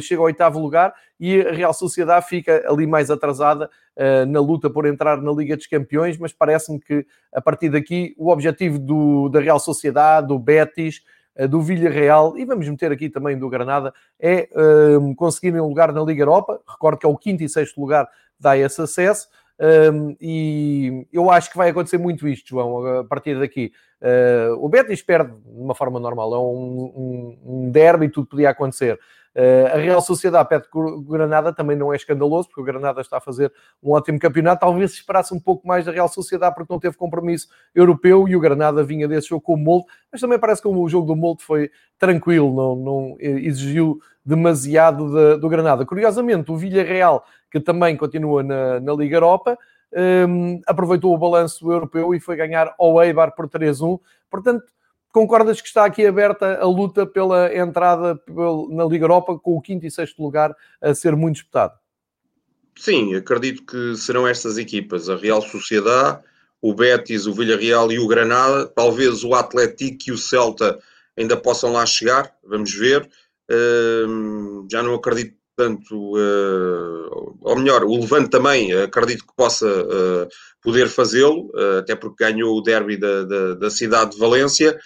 chega ao oitavo lugar e a Real Sociedade fica ali mais atrasada uh, na luta por entrar na Liga dos Campeões, mas parece-me que a partir daqui o objetivo do, da Real Sociedade, do Betis, uh, do Villarreal e vamos meter aqui também do Granada é uh, conseguirem um lugar na Liga Europa. Recordo que é o quinto e sexto lugar dá esse acesso. Um, e eu acho que vai acontecer muito isto, João, a partir daqui. Uh, o Betis perde de uma forma normal, é um, um, um derby, tudo podia acontecer. Uh, a Real Sociedade pede o Granada também não é escandaloso, porque o Granada está a fazer um ótimo campeonato. Talvez se esperasse um pouco mais da Real Sociedade, porque não teve compromisso europeu e o Granada vinha desse jogo com o Molde, mas também parece que o jogo do Molde foi tranquilo, não, não exigiu demasiado de, do Granada. Curiosamente, o Villarreal, que também continua na, na Liga Europa, um, aproveitou o balanço europeu e foi ganhar ao Eibar por 3-1. Portanto, concordas que está aqui aberta a luta pela entrada na Liga Europa com o quinto e sexto lugar a ser muito disputado? Sim, acredito que serão estas equipas, a Real Sociedade, o Betis, o Villarreal e o Granada, talvez o Atlético e o Celta ainda possam lá chegar, vamos ver. Uh, já não acredito tanto, uh, ou melhor, o Levante também acredito que possa uh, poder fazê-lo, uh, até porque ganhou o derby da, da, da cidade de Valência,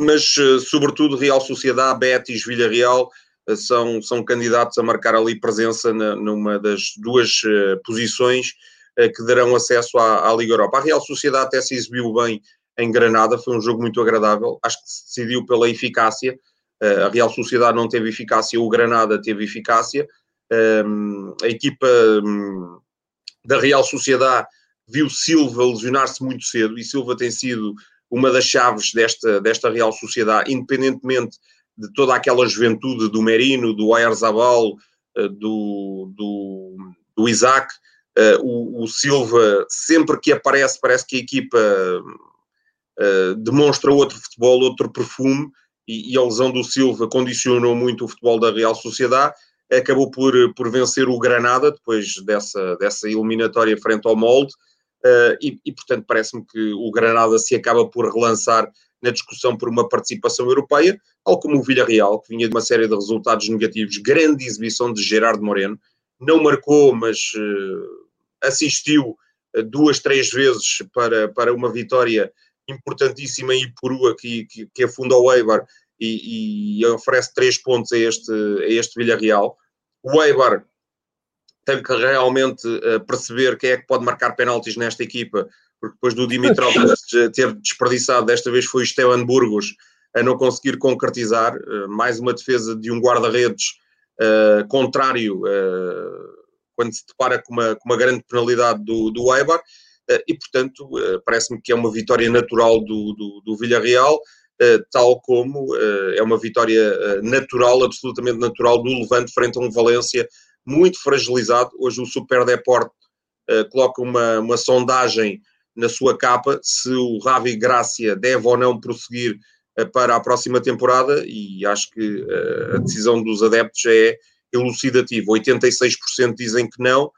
mas sobretudo Real Sociedade, Betis, Villarreal são, são candidatos a marcar ali presença na, numa das duas posições que darão acesso à, à, Liga Europa. A Real Sociedade até se exibiu bem em Granada, foi um jogo muito agradável, acho que se decidiu pela eficácia, a Real Sociedade não teve eficácia, o Granada teve eficácia, a equipa hum, da Real Sociedade viu Silva lesionar-se muito cedo e Silva tem sido uma das chaves desta, desta Real Sociedade, independentemente de toda aquela juventude do Merino, do Oyarzabal, eh, do, do, do Isaac, eh, o, o, Silva, sempre que aparece, parece que a equipa uh, demonstra outro futebol, outro perfume, e, e, a lesão do Silva condicionou muito o futebol da Real Sociedade acabou por, por vencer o Granada depois dessa, dessa eliminatória frente ao molde. Uh, e, e, portanto, parece-me que o Granada se acaba por relançar na discussão por uma participação europeia, tal como o Villarreal, que vinha de uma série de resultados negativos, grande exibição de Gerardo Moreno, não marcou, mas uh, assistiu uh, duas, três vezes para, para uma vitória importantíssima em Ipurua, que, que, que afunda o Eibar e, e, oferece três pontos a este, a este Villarreal. O Eibar tem que realmente uh, perceber quem é que pode marcar penaltis nesta equipa, porque depois do Dimitrov ter desperdiçado, desta vez foi o Esteban Burgos a não conseguir concretizar, uh, mais uma defesa de um guarda-redes uh, contrário quando se depara com uma, com uma grande penalidade do, do Eibar, e portanto parece-me que é uma vitória natural do, do, do Villarreal, tal como é uma vitória natural, absolutamente natural, do Levante frente a um Valência muito fragilizado. Hoje o Super Deporte coloca uma, uma sondagem na sua capa se o Ravi Gracia deve ou não prosseguir para a próxima temporada e acho que a decisão dos adeptos é elucidativa. 86% dizem que não.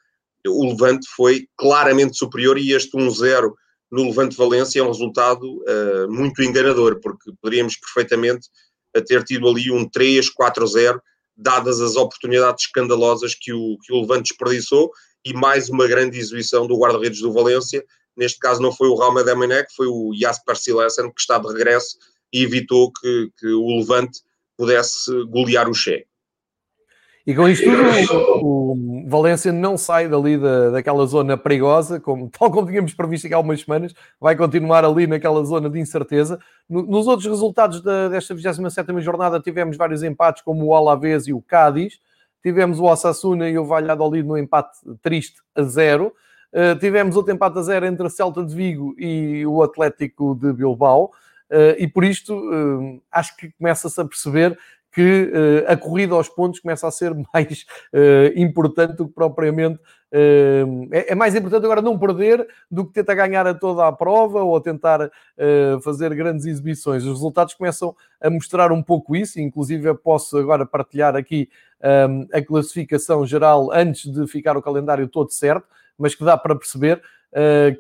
O Levante foi claramente superior e este 1-0 no Levante Valência é um resultado uh, muito enganador, porque poderíamos perfeitamente uh, ter tido ali um 3-4-0, dadas as oportunidades escandalosas que o, que o Levante desperdiçou, e mais uma grande exibição do guarda-redes do Valência. Neste caso não foi o Raume Amenek, foi o Jasper Silesen, que está de regresso e evitou que, que o Levante pudesse golear o Che. E com isto tudo, o, Valência não sai dali da, daquela zona perigosa, como, tal como tínhamos previsto aqui há algumas semanas, vai continuar ali naquela zona de incerteza. No, nos outros resultados da, desta 27 jornada tivemos vários empates, como o Alavés e o Cádiz. Tivemos o Osasuna e o Valladolid no empate triste a zero. Uh, tivemos outro empate a zero entre a Celta de Vigo e o Atlético de Bilbao. Uh, e por isto, uh, acho que começa-se a perceber que uh, a corrida aos pontos começa a ser mais uh, importante do que propriamente. Uh, é, é, mais importante agora não perder do que tentar ganhar a toda a prova ou tentar fazer grandes exibições. Os resultados começam a mostrar um pouco isso, inclusive eu posso agora partilhar aqui um, a classificação geral antes de ficar o calendário todo certo, mas que dá para perceber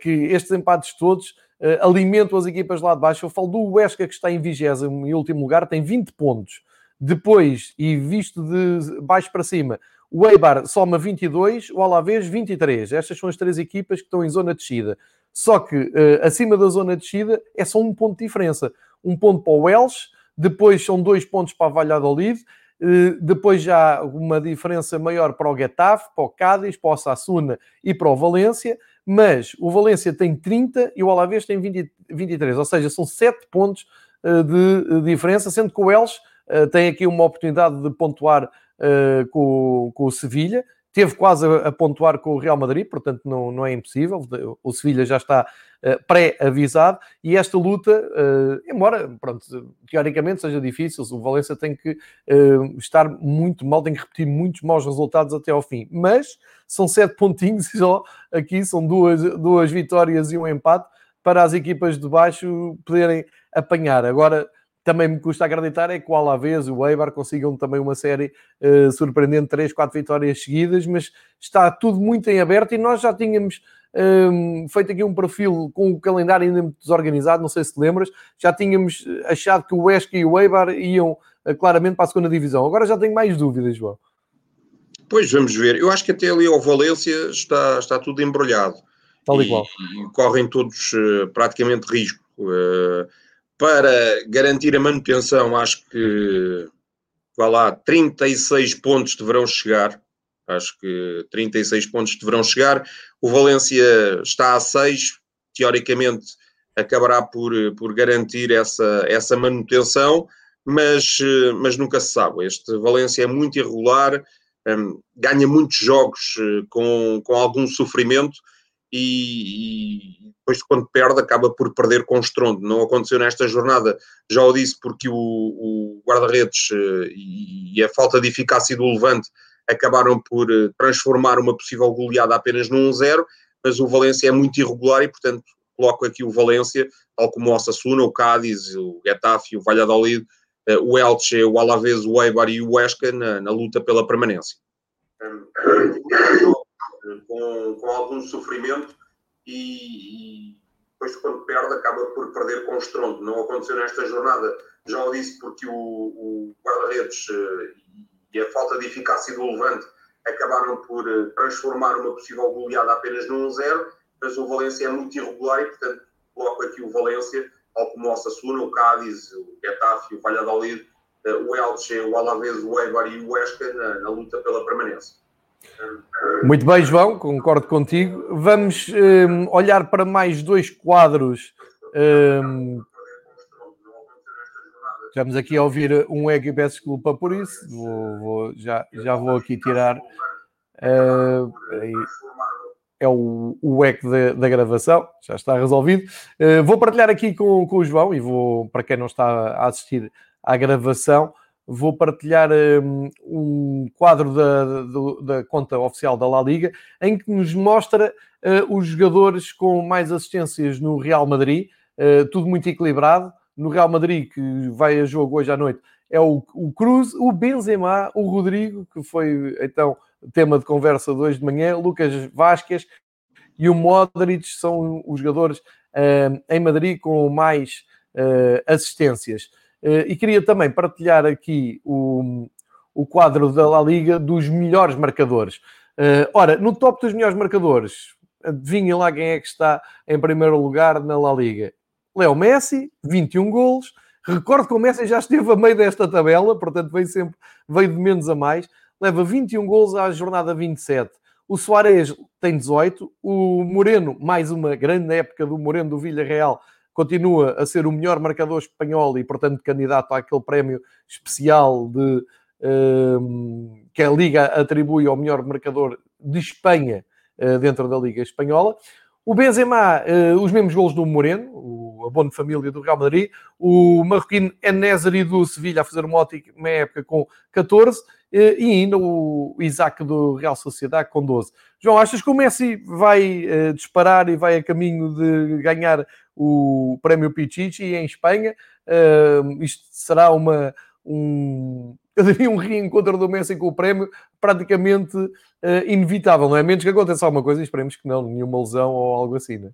que estes empates todos. alimentam as equipas lá de baixo. Eu falo do Huesca, que está em vigésimo e último lugar, tem 20 pontos. Depois, e visto de baixo para cima, o Eibar soma 22, o Alavés 23. Estas são as três equipas que estão em zona de descida. Só que uh, acima da zona de descida é só um ponto de diferença. Um ponto para o Welsh, depois são dois pontos para a Valladolid, uh, depois já uma diferença maior para o Getafe, para o Cádiz, para o Sassuna e para o Valência, mas o Valência tem 30 e o Alavés tem 20, 23, ou seja, são 7 pontos uh, de diferença, sendo que o Welsh tem aqui uma oportunidade de pontuar uh, com, com o Sevilha, teve quase a, pontuar com o Real Madrid, portanto não, não é impossível. O Sevilha já está uh, pré-avisado e esta luta, uh, embora pronto, teoricamente seja difícil, o Valência tem que uh, estar muito mal, tem que repetir muitos maus resultados até ao fim, mas são sete pontinhos só aqui, são duas, duas vitórias e um empate para as equipas de baixo poderem apanhar. Agora também me custa acreditar é que o Alavés, o Eibar consigam também uma série uh, surpreendente, 3, 4 vitórias seguidas, mas está tudo muito em aberto e nós já tínhamos um, ehm, feito aqui um perfil com o calendário ainda muito desorganizado, não sei se te lembras, já tínhamos achado que o Huesca e o Eibar iam uh, claramente para a segunda divisão. Agora já tenho mais dúvidas, João. Pois, vamos ver. Eu acho que até ali ao Valência está, está tudo embrulhado. Tal e, igual. Correm todos uh, praticamente risco. Uh, para garantir a manutenção, acho que, vá lá, 36 pontos deverão chegar. Acho que 36 pontos deverão chegar. O Valência está a 6, teoricamente acabará por, por garantir essa, essa manutenção, mas, mas nunca se sabe. Este Valência é muito irregular, um, ganha muitos jogos uh, com, com algum sofrimento e, e, depois quando perde acaba por perder com estrondo. Não aconteceu nesta jornada, já o disse, porque o, o guarda-redes uh, e, e, a falta de eficácia do Levante acabaram por uh, transformar uma possível goleada apenas num 1-0, mas o Valência é muito irregular e, portanto, coloco aqui o Valência, tal como o Osasuna, o Cádiz, o Getafe, o Valladolid, uh, o Elche, o Alavés, o Eibar e o Huesca na, na luta pela permanência com, com algum sofrimento e, e, depois quando perde acaba por perder com estrondo. Não aconteceu nesta jornada, já o disse, porque o, o guarda-redes uh, e a falta de eficácia do Levante acabaram por uh, transformar uma possível goleada apenas num 1-0, mas o Valência é muito irregular e, portanto, coloco aqui o Valência, tal como o Osasuna, o Cádiz, o Getafe, o Valladolid, uh, o Elche, o Alavés, o Eibar e o Huesca na, na luta pela permanência. Muito bem, João, concordo contigo. Vamos um, olhar para mais dois quadros. Um, estamos aqui a ouvir um egg e peço desculpa por isso. Vou, vou, já, já vou aqui tirar. Uh, é o, o eco da, da, gravação, já está resolvido. Uh, vou partilhar aqui com, com o João e vou, para quem não está a assistir à gravação, vou partilhar um, um quadro da, da, conta oficial da La Liga em que nos mostra uh, os jogadores com mais assistências no Real Madrid, uh, tudo muito equilibrado. No Real Madrid, que vai a jogo hoje à noite, é o, o Cruz, o Benzema, o Rodrigo, que foi então tema de conversa de hoje de manhã, Lucas Vasquez e o Modric são os jogadores uh, em Madrid com mais assistências. Eh, e queria também partilhar aqui o, o quadro da La Liga dos melhores marcadores. Eh, ora, no top dos melhores marcadores, adivinha lá quem é que está em primeiro lugar na La Liga. Léo Messi, 21 golos. Recordo que o Messi já esteve a meio desta tabela, portanto veio sempre, veio de menos a mais. Leva 21 golos à jornada 27. O Soares tem 18. O Moreno, mais uma grande época do Moreno do Villarreal, continua a ser o melhor marcador espanhol e, portanto, candidato àquele prémio especial de, um, ehm, que a Liga atribui ao melhor marcador de Espanha uh, dentro da Liga Espanhola. O Benzema, uh, os mesmos golos do Moreno, o, a boa família do Real Madrid. O marroquino Enézari do Sevilha a fazer uma ótima época com 14. Uh, eh, e ainda o Isaac do Real Sociedade com 12. João, achas que o Messi vai disparar e vai a caminho de ganhar o prémio Pichichi em Espanha. Uh, isto será uma, um, eu diria um reencontro do Messi com o prémio praticamente uh, inevitável, não é? Menos que aconteça alguma coisa, esperemos que não, nenhuma lesão ou algo assim, não é?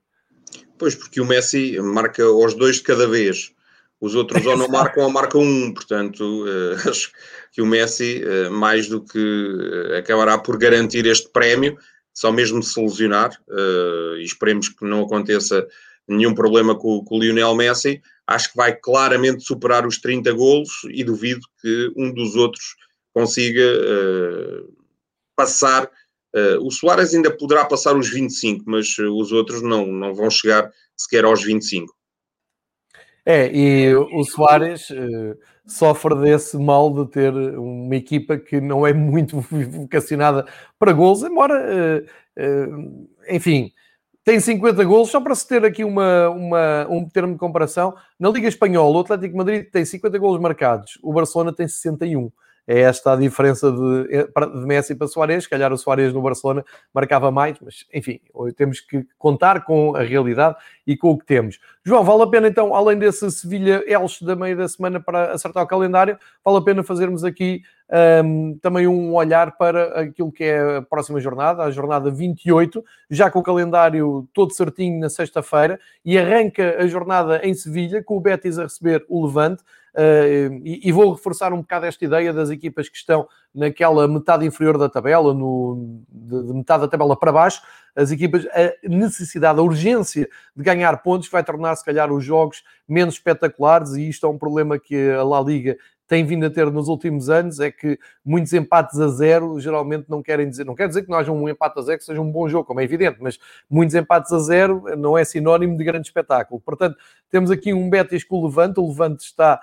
Pois, porque o Messi marca os dois de cada vez. Os outros ou não marcam ou marcam um, portanto, uh, acho que o Messi, uh, mais do que acabará por garantir este prémio, só mesmo se lesionar, e esperemos que não aconteça nenhum problema com, com, o Lionel Messi. Acho que vai claramente superar os 30 golos e duvido que um dos outros consiga uh, passar. Uh, o Soares ainda poderá passar os 25, mas uh, os outros não, não vão chegar sequer aos 25. É, e o Soares uh, sofre desse mal de ter uma equipa que não é muito vocacionada para gols, embora, uh, uh, enfim, tem 50 gols, só para se ter aqui uma, uma, um termo de comparação, na Liga Espanhola, o Atlético Madrid tem 50 gols marcados, o Barcelona tem 61 é esta a diferença de, eh, de Messi para Soares. Se calhar o Soares no Barcelona marcava mais, mas enfim, temos que contar com a realidade e com o que temos. João, vale a pena então, além desse Sevilha-Elche da meia da semana para acertar o calendário, vale a pena fazermos aqui um, também um olhar para aquilo que é a próxima jornada, a jornada 28, já com o calendário todo certinho na sexta-feira, e arranca a jornada em Sevilha, com o Betis a receber o Levante. Uh, e, e, vou reforçar um bocado esta ideia das equipas que estão naquela metade inferior da tabela, no, de, de, metade da tabela para baixo, as equipas, a necessidade, a urgência de ganhar pontos vai tornar, se calhar, os jogos menos espetaculares, e isto é um problema que a La Liga tem vindo a ter nos últimos anos é que muitos empates a zero geralmente não querem dizer, não quer dizer que não haja um empate a zero que seja um bom jogo, como é evidente, mas muitos empates a zero não é sinónimo de grande espetáculo. Portanto, temos aqui um Betis com o Levante, o Levante está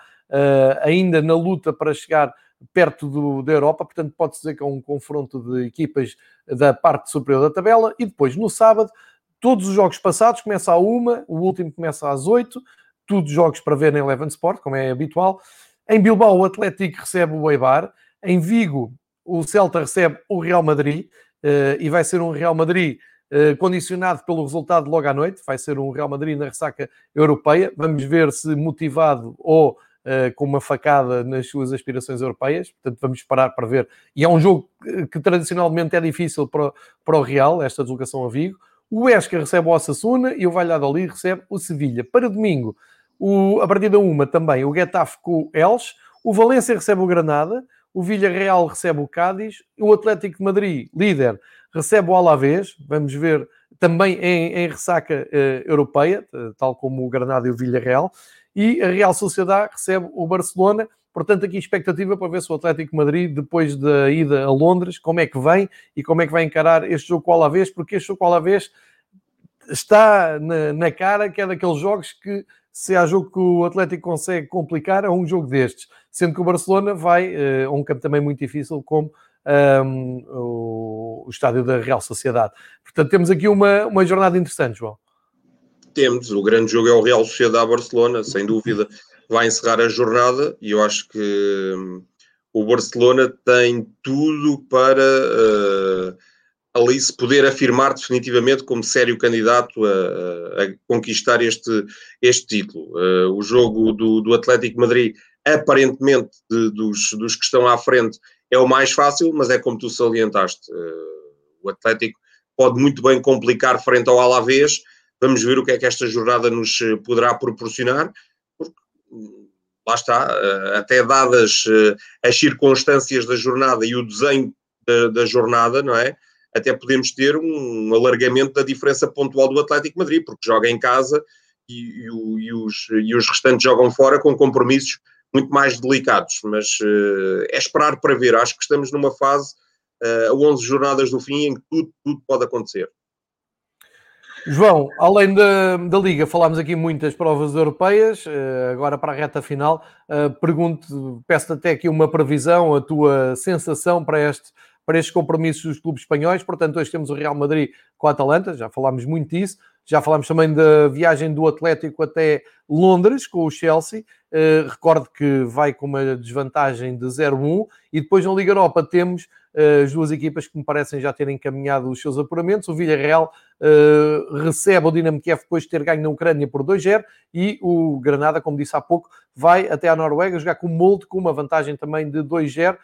ainda na luta para chegar perto do, da Europa, portanto pode-se dizer que é um confronto de equipas da parte superior da tabela, e depois no sábado, todos os jogos passados começa a uma, o último começa às oito, todos jogos para ver na Eleven Sport, como é habitual, em Bilbao, o Atlético recebe o Eibar. Em Vigo, o Celta recebe o Real Madrid. Uh, e vai ser um Real Madrid uh, condicionado pelo resultado logo à noite. Vai ser um Real Madrid na ressaca europeia. Vamos ver se motivado ou uh, com uma facada nas suas aspirações europeias. Portanto, vamos esperar para ver. E é um jogo que, que tradicionalmente é difícil para, para o Real, esta deslocação a Vigo. O Esca recebe o Osasuna e o Valladolid recebe o Sevilha. Para domingo, o, a partir da uma também o Getafe com o Elche, o Valência recebe o Granada, o Villarreal recebe o Cádiz, o Atlético de Madrid, líder, recebe o Alavés, vamos ver também em, em ressaca uh, europeia, tal como o Granada e o Villarreal, e a Real Sociedade recebe o Barcelona. Portanto, aqui expectativa para ver se o Atlético de Madrid, depois da ida a Londres, como é que vem e como é que vai encarar este jogo com o Alavés, porque este jogo com o Alavés está na, na cara que é daqueles jogos que se há jogo que o Atlético consegue complicar, é um jogo destes. Sendo que o Barcelona vai uh, a um campo também muito difícil, como um, o, o, estádio da Real Sociedade. Portanto, temos aqui uma, uma jornada interessante, João. Temos, o grande jogo é o Real Sociedade Barcelona, sem dúvida, vai encerrar a jornada e eu acho que um, o Barcelona tem tudo para. Uh, ali se poder afirmar definitivamente como sério candidato a, a conquistar este, este título. Uh, o jogo do, do Atlético Madrid, aparentemente, de, dos, dos que estão à frente, é o mais fácil, mas é como tu salientaste. Uh, o Atlético pode muito bem complicar frente ao Alavés. Vamos ver o que é que esta jornada nos poderá proporcionar. Porque, lá está, uh, até dadas as circunstâncias da jornada e o desenho da, da jornada, não é? até podemos ter um alargamento da diferença pontual do Atlético Madrid, porque joga em casa e, e, e, os, e os restantes jogam fora com compromissos muito mais delicados. Mas uh, é esperar para ver. Acho que estamos numa fase uh, a 11 jornadas do fim em que tudo, tudo pode acontecer. João, além da, da Liga, falámos aqui muitas provas europeias, uh, agora para a reta final, uh, pergunto, peço-te até aqui uma previsão, a tua sensação para este para estes compromissos dos clubes espanhóis. Portanto, hoje temos o Real Madrid com a Atalanta, já falámos muito disso. Já falámos também da viagem do Atlético até Londres com o Chelsea. Uh, recordo que vai com uma desvantagem de 0-1. E depois na Liga Europa temos as duas equipas que me parecem já terem encaminhado os seus apuramentos. O Villarreal uh, recebe o Dinamo Kiev depois de ter ganho na Ucrânia por 2-0. E o Granada, como disse há pouco, vai até à Noruega jogar com o Molde com uma vantagem também de 2-0.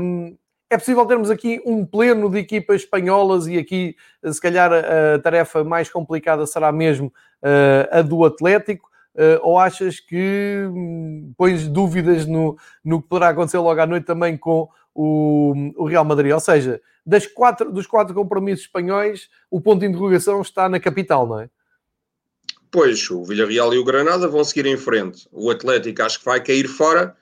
Um, é possível termos aqui um pleno de equipas espanholas e aqui, se calhar, a tarefa mais complicada será mesmo uh, a do Atlético? Uh, ou achas que um, pões dúvidas no, no que poderá acontecer logo à noite também com o, o Real Madrid? Ou seja, das quatro, dos quatro compromissos espanhóis, o ponto de interrogação está na capital, não é? Pois, o Villarreal e o Granada vão seguir em frente. O Atlético acho que vai cair fora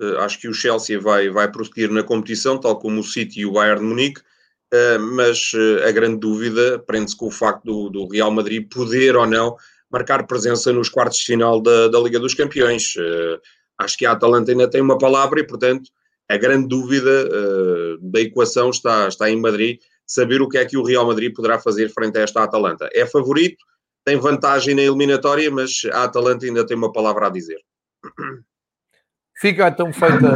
Uh, acho que o Chelsea vai, vai prosseguir na competição, tal como o City e o Bayern de Munique, uh, mas uh, a grande dúvida prende-se com o facto do, do, Real Madrid poder ou não marcar presença nos quartos de final da, da Liga dos Campeões. Acho que a Atalanta ainda tem uma palavra e, portanto, a grande dúvida uh, da equação está, está em Madrid, saber o que é que o Real Madrid poderá fazer frente a esta Atalanta. É favorito, tem vantagem na eliminatória, mas a Atalanta ainda tem uma palavra a dizer. Fica então feita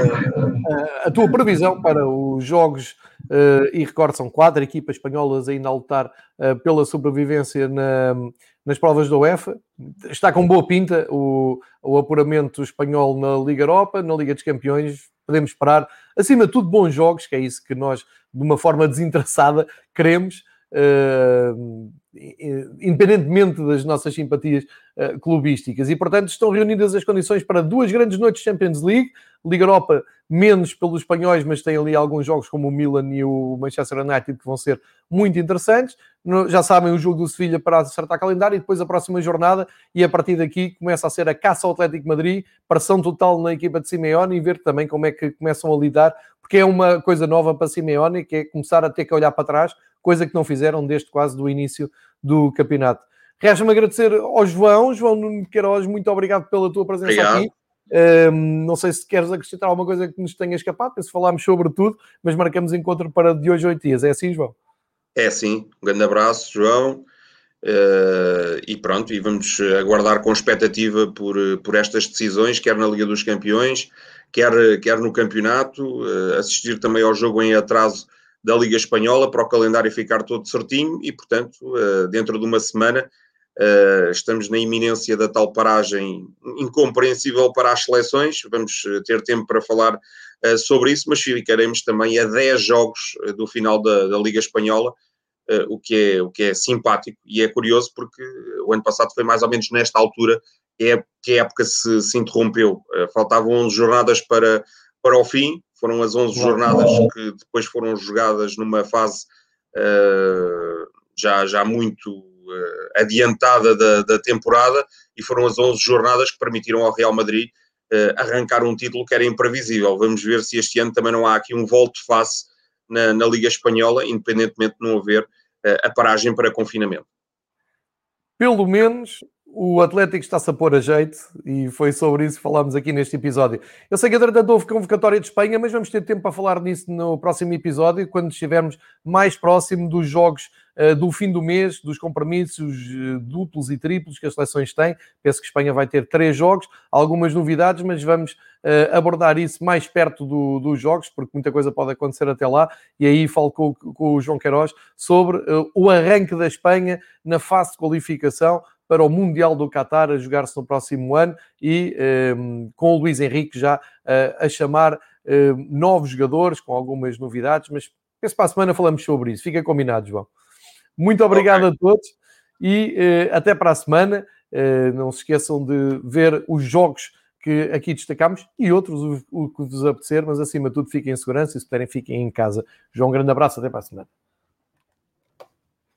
a, a tua previsão para os jogos, uh, e recordo, são quatro equipas espanholas ainda a lutar uh, pela sobrevivência na, nas provas da UEFA. Está com boa pinta o, o apuramento espanhol na Liga Europa, na Liga dos Campeões. Podemos esperar, acima de tudo, bons jogos, que é isso que nós, de uma forma desinteressada, queremos. Uh, independentemente das nossas simpatias uh, clubísticas. E, portanto, estão reunidas as condições para duas grandes noites de Champions League. Liga Europa, menos pelos espanhóis, mas tem ali alguns jogos como o Milan e o Manchester United que vão ser muito interessantes. No, já sabem o jogo do Sevilha para acertar calendário e depois a próxima jornada. E a partir daqui começa a ser a caça ao Atlético Madrid, pressão total na equipa de Simeone e ver também como é que começam a lidar, porque é uma coisa nova para Simeone, que é começar a ter que olhar para trás coisa que não fizeram desde quase do início do campeonato. Resta-me agradecer ao João, João Nuno Queiroz, muito obrigado pela tua presença obrigado. aqui. Um, não sei se queres acrescentar alguma coisa que nos tenha escapado, se falámos sobre tudo, mas marcamos encontro para de hoje oito dias. É assim, João? É sim. Um grande abraço, João. Uh, e pronto, e vamos aguardar com expectativa por, por estas decisões, quer na Liga dos Campeões, quer, quer no campeonato, uh, assistir também ao jogo em atraso da Liga Espanhola para o calendário ficar todo certinho e, portanto, uh, dentro de uma semana uh, estamos na iminência da tal paragem incompreensível para as seleções. Vamos eh, ter tempo para falar sobre isso, mas ficaremos também a 10 jogos do final da, da Liga Espanhola. o, que é, o que é simpático e é curioso porque o ano passado foi mais ou menos nesta altura é, que a época se, se interrompeu. faltavam 11 jornadas para, para o fim, foram as 11 jornadas que depois foram jogadas numa fase uh, já, já muito uh, adiantada da, da, temporada e foram as 11 jornadas que permitiram ao Real Madrid uh, arrancar um título que era imprevisível. Vamos ver se este ano também não há aqui um volte-face na, na, Liga Espanhola, independentemente de não haver a paragem para confinamento. Pelo menos o Atlético está-se a pôr a jeito e foi sobre isso que falámos aqui neste episódio. Eu sei que entretanto houve convocatória de Espanha, mas vamos ter tempo para falar nisso no próximo episódio, quando estivermos mais próximo dos jogos uh, do fim do mês, dos compromissos uh, duplos e triplos que as seleções têm. Penso que Espanha vai ter três jogos, algumas novidades, mas vamos uh, abordar isso mais perto do, dos jogos, porque muita coisa pode acontecer até lá. E aí falo com, com o João Queiroz sobre o arranque da Espanha na fase de qualificação para o Mundial do Qatar a jogar-se no próximo ano e ehm, com o Luís Henrique já uh, a chamar uh, novos jogadores com algumas novidades, mas penso para a semana falamos sobre isso. Fica combinado, João. Muito obrigado okay. a todos e uh, até para a semana. Eh, não se esqueçam de ver os jogos que aqui destacamos e outros, o, o que vos apetecer, mas acima de tudo fiquem em segurança e se puderem fiquem em casa. João, um grande abraço, até para a semana.